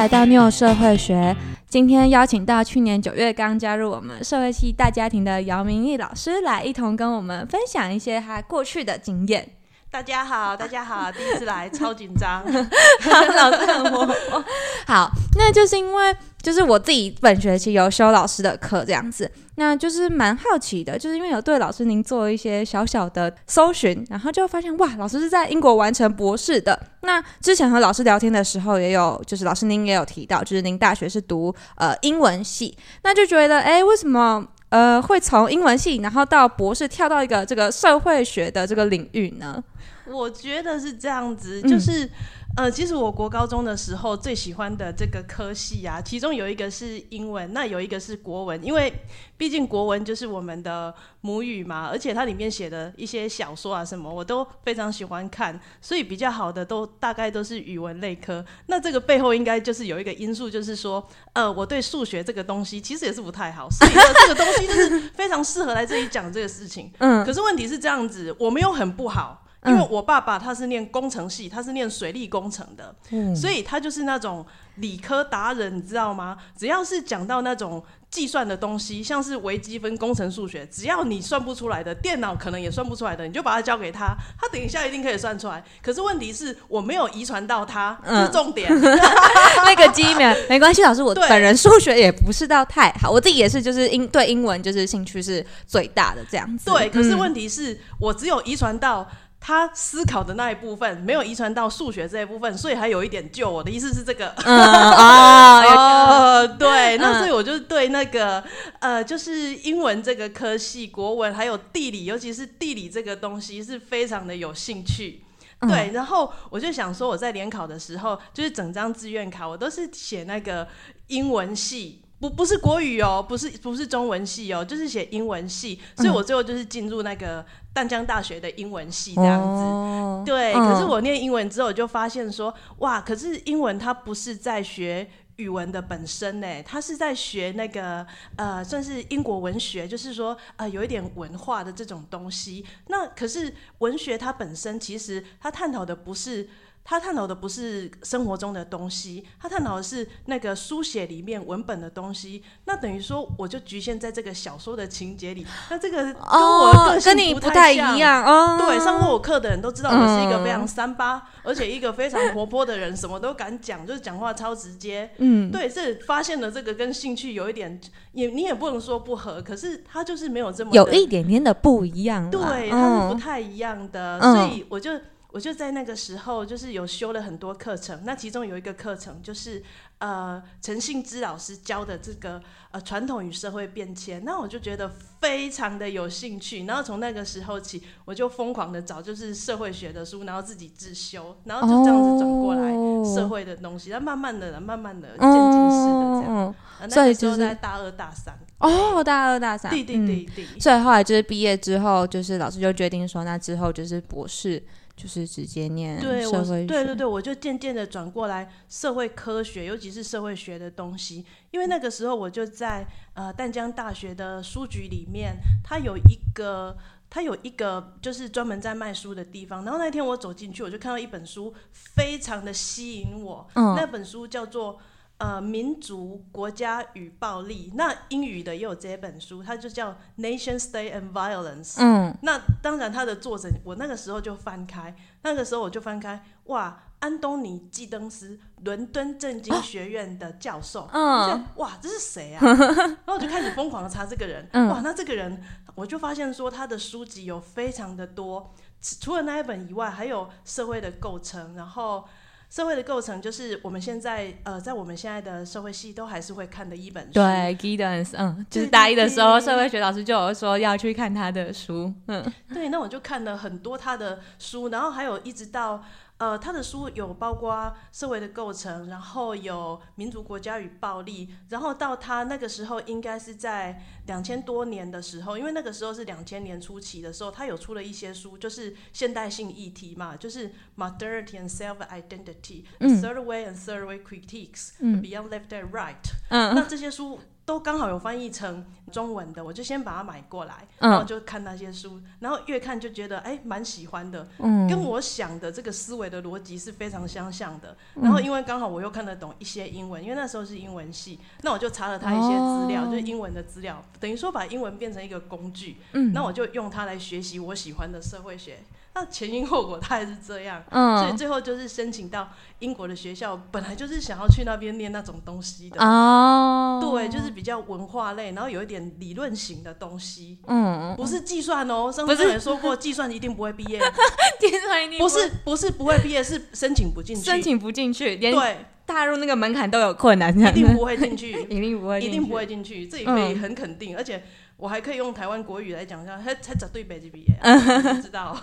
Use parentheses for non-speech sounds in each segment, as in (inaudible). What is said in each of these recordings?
来到 New 社会学。今天邀请到去年九月刚加入我们社会系大家庭的姚明义老师来一同跟我们分享一些他过去的经验。大家好，大家好，第一次来，超紧张。(laughs) (laughs) 老师很活泼。好，那就是因为就是我自己本学期有修老师的课这样子，那就是蛮好奇的，就是因为有对老师您做一些小小的搜寻，然后就发现哇，老师是在英国完成博士的。那之前和老师聊天的时候，也有就是老师您也有提到，就是您大学是读呃英文系，那就觉得哎，为什么呃会从英文系然后到博士跳到一个这个社会学的这个领域呢？我觉得是这样子，就是呃，其实我国高中的时候最喜欢的这个科系啊，其中有一个是英文，那有一个是国文，因为毕竟国文就是我们的母语嘛，而且它里面写的一些小说啊什么，我都非常喜欢看，所以比较好的都大概都是语文类科。那这个背后应该就是有一个因素，就是说，呃，我对数学这个东西其实也是不太好，所以这个东西就是非常适合来这里讲这个事情。嗯，可是问题是这样子，我没有很不好。因为我爸爸他是念工程系，他是念水利工程的，所以他就是那种理科达人，你知道吗？只要是讲到那种计算的东西，像是微积分、工程数学，只要你算不出来的，电脑可能也算不出来的，你就把它交给他，他等一下一定可以算出来。可是问题是我没有遗传到他，是重点。(laughs) 那个基因没关系，老师，我本人数学也不是到太好，我自己也是，就是英对英文就是兴趣是最大的这样子。对，可是问题是我只有遗传到。他思考的那一部分没有遗传到数学这一部分，所以还有一点救我的意思是这个。(laughs) 哦，对，那所以我就对那个呃，就是英文这个科系、国文还有地理，尤其是地理这个东西是非常的有兴趣。对，然后我就想说，我在联考的时候，就是整张志愿卡我都是写那个英文系。不不是国语哦，不是不是中文系哦，就是写英文系，所以我最后就是进入那个淡江大学的英文系这样子。对，可是我念英文之后就发现说，哇，可是英文它不是在学语文的本身呢，它是在学那个呃，算是英国文学，就是说呃，有一点文化的这种东西。那可是文学它本身其实它探讨的不是。他探讨的不是生活中的东西，他探讨的是那个书写里面文本的东西。那等于说，我就局限在这个小说的情节里。那这个跟我个性不太一样。哦，对，上过我课的人都知道，我是一个非常三八，而且一个非常活泼的人，什么都敢讲，就是讲话超直接。嗯，对，这发现了这个跟兴趣有一点，也你也不能说不合，可是他就是没有这么有一点点的不一样。对，他是不太一样的，所以我就。我就在那个时候，就是有修了很多课程。那其中有一个课程，就是呃陈信之老师教的这个呃传统与社会变迁。那我就觉得非常的有兴趣。然后从那个时候起，我就疯狂的找就是社会学的书，然后自己自修，然后就这样子转过来社会的东西。那慢慢的、慢慢的渐进式的这样。所以就在大二大三哦，大二大三，对对对对。所以后来就是毕业之后，就是老师就决定说，那之后就是博士。就是直接念社会，对对对，我就渐渐的转过来社会科学，尤其是社会学的东西。因为那个时候我就在呃淡江大学的书局里面，它有一个它有一个就是专门在卖书的地方。然后那天我走进去，我就看到一本书，非常的吸引我。那本书叫做。呃，民族、国家与暴力，那英语的也有这本书，它就叫《Nation State and Violence》。嗯，那当然，它的作者我那个时候就翻开，那个时候我就翻开，哇，安东尼·基登斯，伦敦政经学院的教授。嗯，哇，这是谁啊？(laughs) 然后我就开始疯狂的查这个人。哇，那这个人，我就发现说他的书籍有非常的多，除了那一本以外，还有社会的构成，然后。社会的构成就是我们现在呃，在我们现在的社会系都还是会看的一本书。对，Giddens，嗯，就是大一的时候，社会学老师就有说要去看他的书。嗯，对，那我就看了很多他的书，然后还有一直到。呃，他的书有包括社会的构成，然后有民族国家与暴力，然后到他那个时候应该是在两千多年的时候，因为那个时候是两千年初期的时候，他有出了一些书，就是现代性议题嘛，就是 modernity and self identity，third way and third way critiques，beyond left and right。嗯，那这些书都刚好有翻译成中文的，我就先把它买过来，然后就看那些书，然后越看就觉得哎蛮喜欢的，嗯，跟我想的这个思维的逻辑是非常相像的。然后因为刚好我又看得懂一些英文，因为那时候是英文系，那我就查了他一些资料，就是英文的资料，等于说把英文变成一个工具，嗯，那我就用它来学习我喜欢的社会学。那前因后果，他还是这样，所以最后就是申请到英国的学校，本来就是想要去那边念那种东西的。哦，对，就是比较文化类，然后有一点理论型的东西，嗯，不是计算哦，上次也说过，计算一定不会毕业，(laughs) 计算一定不是不是不会毕业，是申请不进去，申请不进去，连对。踏入那个门槛都有困难，(laughs) 一定不会进去，一定不会，一定不会进去，这里可以很肯定，而且。我还可以用台湾国语来讲一下，他他找对北极毕业，(laughs) 不知道。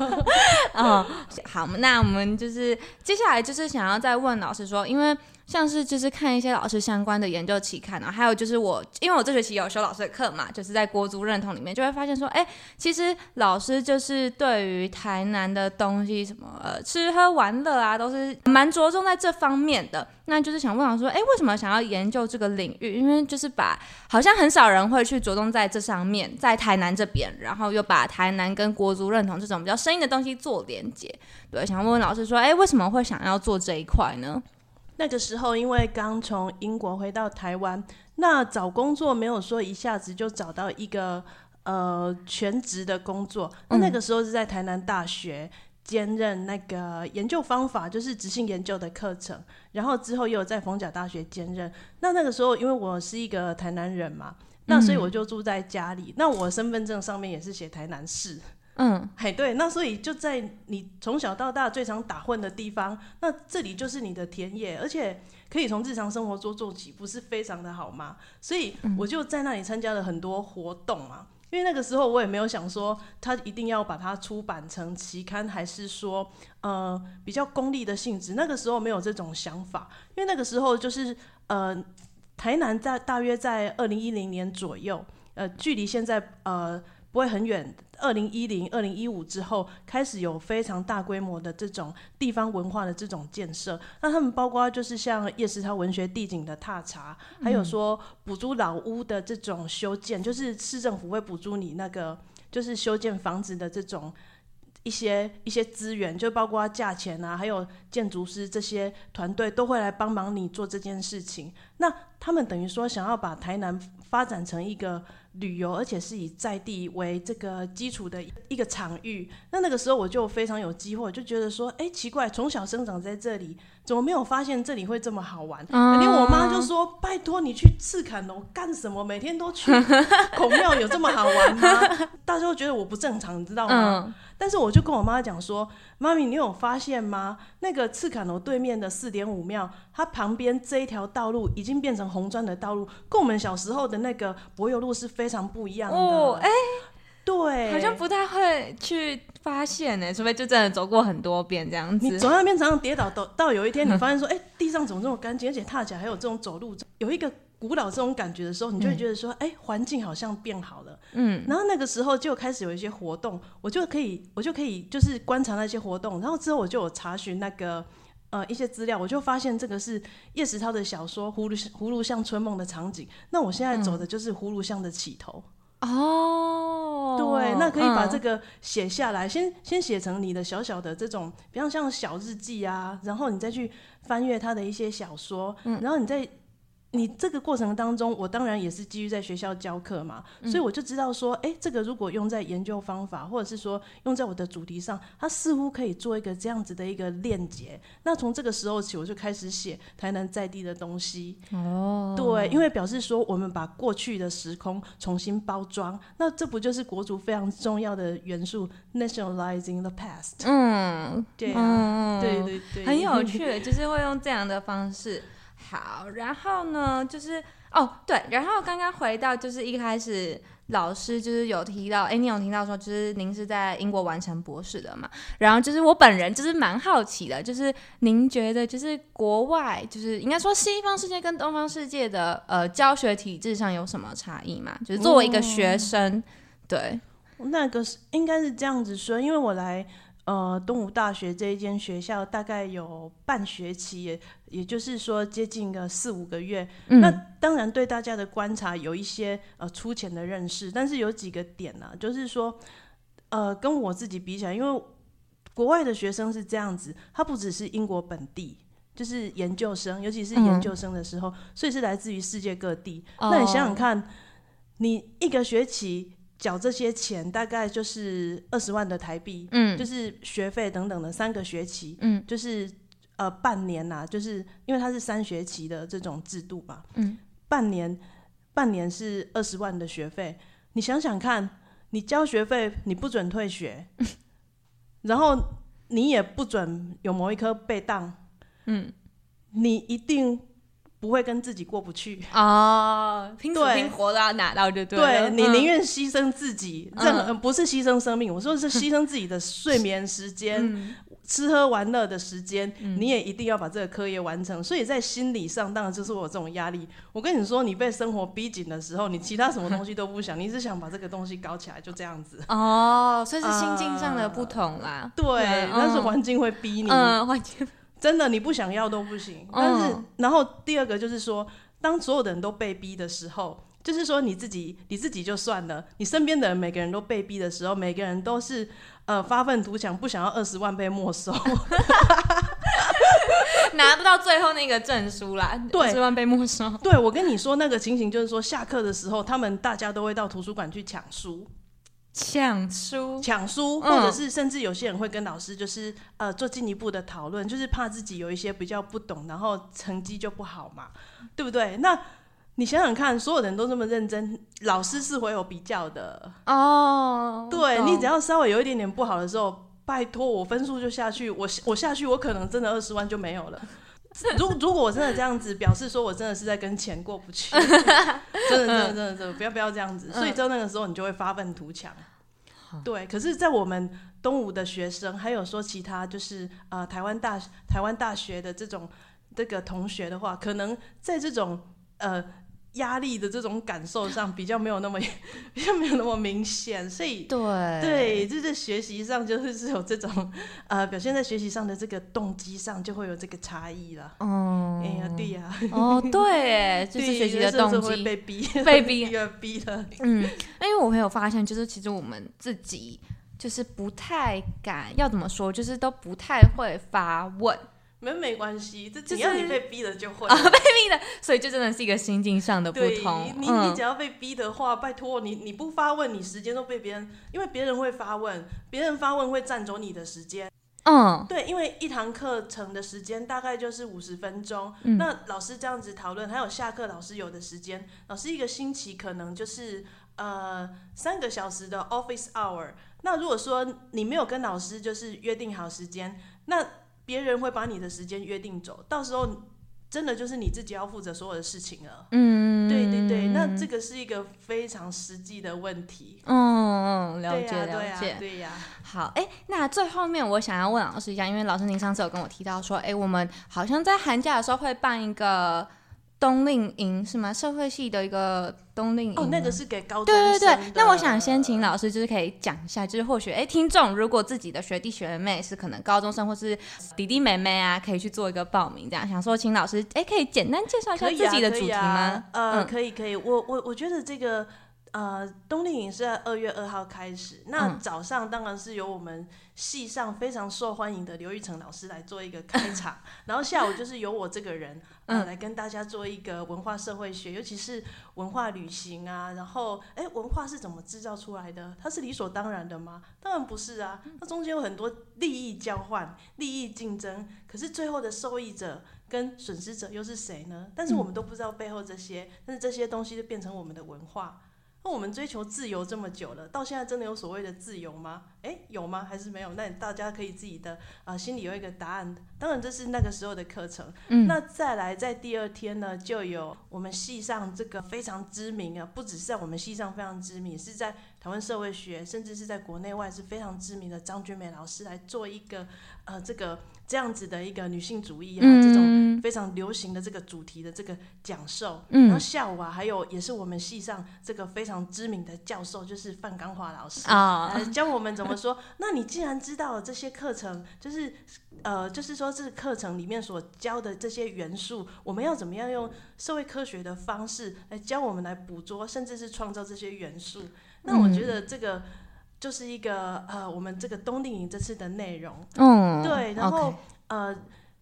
嗯，(laughs) 好，那我们就是接下来就是想要再问老师说，因为。像是就是看一些老师相关的研究期刊啊，还有就是我，因为我这学期有修老师的课嘛，就是在国足认同里面就会发现说，哎，其实老师就是对于台南的东西，什么呃吃喝玩乐啊，都是蛮着重在这方面的。那就是想问老师说，哎，为什么想要研究这个领域？因为就是把好像很少人会去着重在这上面，在台南这边，然后又把台南跟国足认同这种比较生硬的东西做连接。对，想问问老师说，哎，为什么会想要做这一块呢？那个时候，因为刚从英国回到台湾，那找工作没有说一下子就找到一个呃全职的工作。那那个时候是在台南大学兼任那个研究方法，就是执行研究的课程。然后之后又有在逢甲大学兼任。那那个时候，因为我是一个台南人嘛，那所以我就住在家里。那我身份证上面也是写台南市。嗯，嘿，对，那所以就在你从小到大最常打混的地方，那这里就是你的田野，而且可以从日常生活中做起，不是非常的好吗？所以我就在那里参加了很多活动嘛。因为那个时候我也没有想说他一定要把它出版成期刊，还是说呃比较功利的性质。那个时候没有这种想法，因为那个时候就是呃台南在大约在二零一零年左右，呃距离现在呃不会很远。二零一零、二零一五之后，开始有非常大规模的这种地方文化的这种建设。那他们包括就是像叶石涛文学地景的踏查，还有说补助老屋的这种修建，就是市政府会补助你那个就是修建房子的这种一些一些资源，就包括价钱啊，还有建筑师这些团队都会来帮忙你做这件事情。那他们等于说想要把台南发展成一个。旅游，而且是以在地为这个基础的一个场域。那那个时候我就非常有机会，就觉得说，哎，奇怪，从小生长在这里，怎么没有发现这里会这么好玩？连我妈就说：“拜托你去赤坎楼干什么？每天都去孔庙，(laughs) 有这么好玩吗？”大家都觉得我不正常，你知道吗？但是我就跟我妈讲说：“妈咪，你有发现吗？那个赤坎楼对面的四点五庙，它旁边这一条道路已经变成红砖的道路，跟我们小时候的那个柏油路是非常不一样的。”哦，哎，对，好像不太会去发现呢，除非就真的走过很多遍这样子。你走那边常常跌倒，到到有一天你发现说：“哎，地上怎么这么干净？而且踏起来还有这种走路有一个。”古老这种感觉的时候，你就会觉得说，哎，环境好像变好了。嗯，然后那个时候就开始有一些活动，我就可以，我就可以就是观察那些活动。然后之后我就有查询那个呃一些资料，我就发现这个是叶石涛的小说《葫芦葫芦像春梦》的场景。那我现在走的就是葫芦像的起头。哦，对，那可以把这个写下来，先先写成你的小小的这种，比方像小日记啊，然后你再去翻阅他的一些小说，然后你再。你这个过程当中，我当然也是基于在学校教课嘛，所以我就知道说，哎，这个如果用在研究方法，或者是说用在我的主题上，它似乎可以做一个这样子的一个链接。那从这个时候起，我就开始写台南在地的东西。哦，对，因为表示说我们把过去的时空重新包装，那这不就是国足非常重要的元素，nationalizing the past。嗯，对啊，对对对，很有趣，就是会用这样的方式。好，然后呢，就是哦，对，然后刚刚回到就是一开始老师就是有提到，哎，你有听到说，就是您是在英国完成博士的嘛？然后就是我本人就是蛮好奇的，就是您觉得就是国外就是应该说西方世界跟东方世界的呃教学体制上有什么差异吗？就是作为一个学生，对，那个是应该是这样子说，因为我来。呃东吴大学这一间学校大概有半学期，也也就是说接近个四五个月。那当然对大家的观察有一些呃粗浅的认识，但是有几个点呢，就是说呃跟我自己比起来，因为国外的学生是这样子，他不只是英国本地。就是研究生，尤其是研究生的时候，所以是来自于世界各地。那你想想看，你一个学期缴这些钱，大概就是二十万的台币，嗯，就是学费等等的三个学期，嗯，就是呃半年呐，就是因为它是三学期的这种制度嘛，嗯，半年半年是二十万的学费，你想想看，你交学费你不准退学，然后你也不准有某一科被当。嗯，你一定不会跟自己过不去啊！拼死拼活都要拿到，就对。对你宁愿牺牲自己，任何不是牺牲生命，我说的是 (laughs) 牺牲自己的睡眠时间、吃喝玩乐的时间，你也一定要把这个课业完成。所以在心理上，当然就是我这种压力。我跟你说，你被生活逼紧的时候，你其他什么东西都不想，你只想把这个东西搞起来，就这样子。哦，所以是心境上的不同啦。对，但是环境会逼你。嗯，环境。真的，你不想要都不行。但是，然后第二个就是说，当所有的人都被逼的时候，就是说你自己，你自己就算了，你身边的人每个人都被逼的时候，每个人都是呃发愤图强，不想要二十万被没收，(laughs) 拿不到最后那个证书啦，二十万被没收。对，我跟你说那个情形，就是说下课的时候，他们大家都会到图书馆去抢书。抢书，抢书，或者是甚至有些人会跟老师就是呃做进一步的讨论，就是怕自己有一些比较不懂，然后成绩就不好嘛，对不对？那你想想看，所有人都这么认真，老师是会有比较的哦。对你只要稍微有一点点不好的时候，拜托我分数就下去，我我下去我可能真的二十万就没有了。如 (laughs) 如果我真的这样子表示说我真的是在跟钱过不去，(laughs) 真的真的真的真的不要不要这样子。所以到那个时候你就会发愤图强。对，可是，在我们东吴的学生，还有说其他就是呃台湾大台湾大学的这种这个同学的话，可能在这种呃。压力的这种感受上比较没有那么 (laughs) 比较没有那么明显，所以对对，就是学习上就是是有这种呃表现在学习上的这个动机上就会有这个差异了。哦，哎呀，对呀，哦 (laughs) 对，就是学习的动机被逼被逼 (laughs) 逼了。嗯，因为我朋友发现，就是其实我们自己就是不太敢，要怎么说，就是都不太会发问。没没关系，这只要你被逼的就会啊，(laughs) 被逼的，所以这真的是一个心境上的不同。你你只要被逼的话，拜托你你不发问，你时间都被别人，因为别人会发问，别人发问会占走你的时间。嗯，对，因为一堂课程的时间大概就是五十分钟，那老师这样子讨论，还有下课老师有的时间，老师一个星期可能就是呃三个小时的 office hour。那如果说你没有跟老师就是约定好时间，那别人会把你的时间约定走，到时候真的就是你自己要负责所有的事情了。嗯，对对对，那这个是一个非常实际的问题。嗯嗯，了解了解，对呀。好，哎，那最后面我想要问老师一下，因为老师您上次有跟我提到说，哎，我们好像在寒假的时候会办一个。冬令营是吗？社会系的一个冬令营哦，那个是给高中对对对。那我想先请老师，就是可以讲一下，就是或许哎，听众如果自己的学弟学妹是可能高中生或是弟弟妹妹啊，可以去做一个报名，这样想说，请老师哎，可以简单介绍一下自己的主题吗？呃，可以可以，我我我觉得这个。呃，冬令营是在二月二号开始。那早上当然是由我们系上非常受欢迎的刘玉成老师来做一个开场，(laughs) 然后下午就是由我这个人呃来跟大家做一个文化社会学，尤其是文化旅行啊。然后，哎，文化是怎么制造出来的？它是理所当然的吗？当然不是啊，它中间有很多利益交换、利益竞争。可是最后的受益者跟损失者又是谁呢？但是我们都不知道背后这些，但是这些东西就变成我们的文化。我们追求自由这么久了，到现在真的有所谓的自由吗？诶，有吗？还是没有？那大家可以自己的啊心里有一个答案。当然，这是那个时候的课程。嗯，那再来在第二天呢，就有我们系上这个非常知名啊，不只是在我们系上非常知名，是在台湾社会学，甚至是在国内外是非常知名的张君美老师来做一个呃这个这样子的一个女性主义啊这种非常流行的这个主题的这个讲授。然后下午啊，还有也是我们系上这个非常知名的教授，就是范刚华老师啊，教我们怎么说。那你既然知道了这些课程，就是呃，就是说这个课程里面所教的这些元素，我们要怎么样用社会科学的方式来教我们来捕捉，甚至是创造这些元素？那我觉得这个就是一个呃，我们这个冬令营这次的内容。嗯，对，然后呃，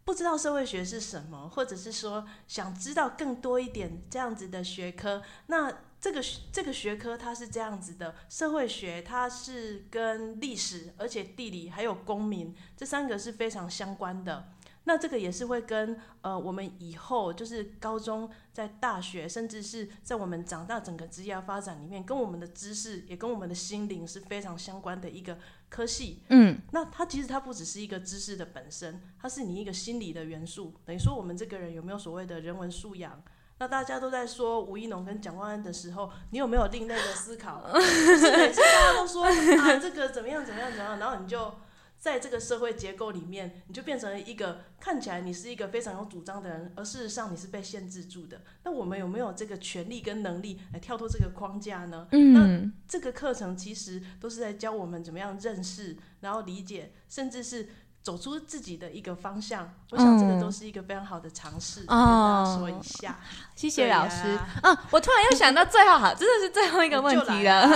不知道社会学是什么，或者是说想知道更多一点这样子的学科，那。这个这个学科它是这样子的，社会学它是跟历史，而且地理还有公民这三个是非常相关的。那这个也是会跟呃我们以后就是高中在大学，甚至是在我们长大整个职业发展里面，跟我们的知识也跟我们的心灵是非常相关的一个科系。嗯，那它其实它不只是一个知识的本身，它是你一个心理的元素。等于说我们这个人有没有所谓的人文素养？那大家都在说吴一农跟蒋万安的时候，你有没有另类的思考？(laughs) 是每次大家都说啊，这个怎么样怎么样怎么样，然后你就在这个社会结构里面，你就变成了一个看起来你是一个非常有主张的人，而事实上你是被限制住的。那我们有没有这个权利跟能力来跳脱这个框架呢？嗯那这个课程其实都是在教我们怎么样认识，然后理解，甚至是。走出自己的一个方向，我想这个都是一个非常好的尝试，跟大家说一下。谢谢老师。嗯，我突然又想到最后，好，真的是最后一个问题了。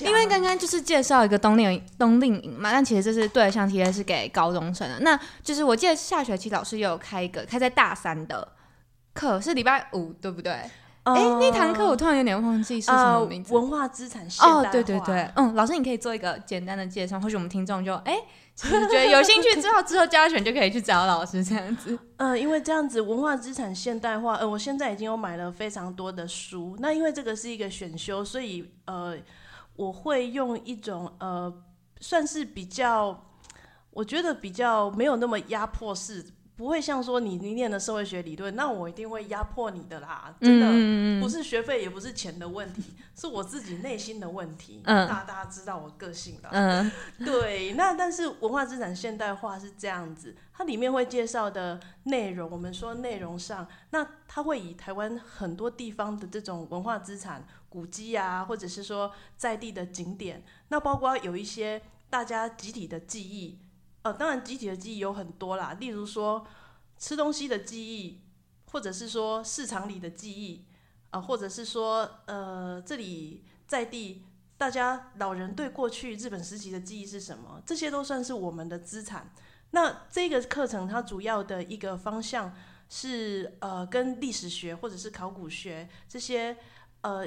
因为刚刚就是介绍一个冬令冬令营嘛，但其实这是对象，其实是给高中生的。那就是我记得下学期老师有开一个开在大三的课，是礼拜五，对不对？哎，那堂课我突然有点忘记是什么名字。文化资产现代化。哦，对对对，嗯，老师你可以做一个简单的介绍，或许我们听众就哎，其实觉得有兴趣之后，(laughs) 之后加选就可以去找老师这样子。嗯，因为这样子文化资产现代化，呃，我现在已经有买了非常多的书。那因为这个是一个选修，所以呃，我会用一种呃，算是比较，我觉得比较没有那么压迫式。不会像说你你念的社会学理论，那我一定会压迫你的啦，真的不是学费也不是钱的问题，是我自己内心的问题。嗯，大大家知道我个性的。嗯，(laughs) 对。那但是文化资产现代化是这样子，它里面会介绍的内容，我们说内容上，那它会以台湾很多地方的这种文化资产、古迹啊，或者是说在地的景点，那包括有一些大家集体的记忆。呃，当然，集体的记忆有很多啦，例如说吃东西的记忆，或者是说市场里的记忆，啊，或者是说呃，这里在地大家老人对过去日本时期的记忆是什么？这些都算是我们的资产。那这个课程它主要的一个方向是呃，跟历史学或者是考古学这些呃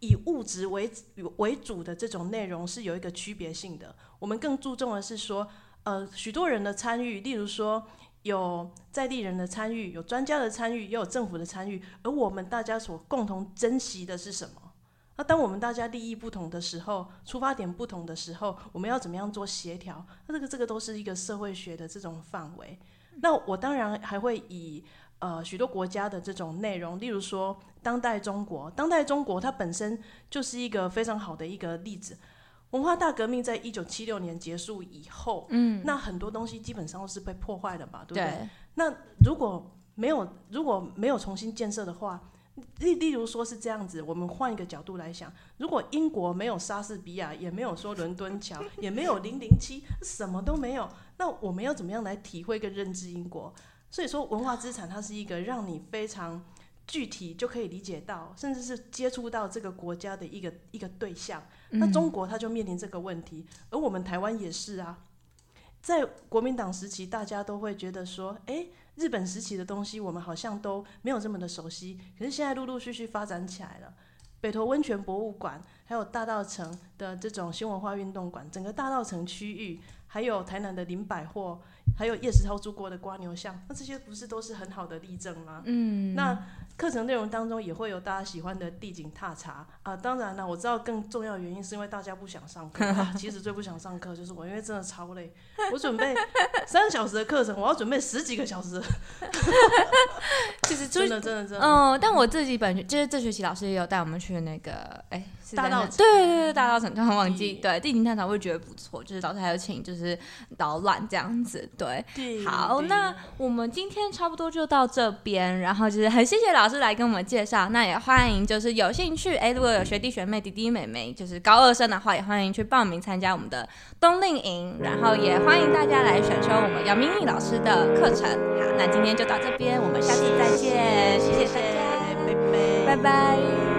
以物质为为主的这种内容是有一个区别性的。我们更注重的是说。呃，许多人的参与，例如说有在地人的参与，有专家的参与，也有政府的参与，而我们大家所共同珍惜的是什么？那当我们大家利益不同的时候，出发点不同的时候，我们要怎么样做协调？那这个这个都是一个社会学的这种范围。那我当然还会以呃许多国家的这种内容，例如说当代中国，当代中国它本身就是一个非常好的一个例子。文化大革命在一九七六年结束以后，嗯，那很多东西基本上都是被破坏的嘛，对不对？那如果没有如果没有重新建设的话，例例如说是这样子，我们换一个角度来想，如果英国没有莎士比亚，也没有说伦敦桥，(laughs) 也没有零零七，什么都没有，那我们要怎么样来体会跟认知英国？所以说，文化资产它是一个让你非常。具体就可以理解到，甚至是接触到这个国家的一个一个对象。那中国它就面临这个问题，而我们台湾也是啊。在国民党时期，大家都会觉得说，哎，日本时期的东西我们好像都没有这么的熟悉。可是现在陆陆续续发展起来了，北投温泉博物馆，还有大道城的这种新文化运动馆，整个大道城区域。还有台南的林百货，还有叶石涛住过的瓜牛巷，那这些不是都是很好的例证吗？嗯，那课程内容当中也会有大家喜欢的地景踏查啊，当然了，我知道更重要的原因是因为大家不想上课、啊。(laughs) 其实最不想上课就是我，因为真的超累。我准备三小时的课程，我要准备十几个小时，(laughs) 其实真的真的真的。嗯，但我自己本身就是这学期老师也有带我们去那个哎。大道对对对，大道城突然忘记对地景探查，我会觉得不错，就是老师还有请就是导览这样子，对，好，那我们今天差不多就到这边，然后就是很谢谢老师来跟我们介绍，那也欢迎就是有兴趣哎，如果有学弟学妹、弟弟妹妹，就是高二生的话，也欢迎去报名参加我们的冬令营，然后也欢迎大家来选修我们姚明丽老师的课程。好，那今天就到这边，我们下次再见，谢谢大家，拜拜，拜拜。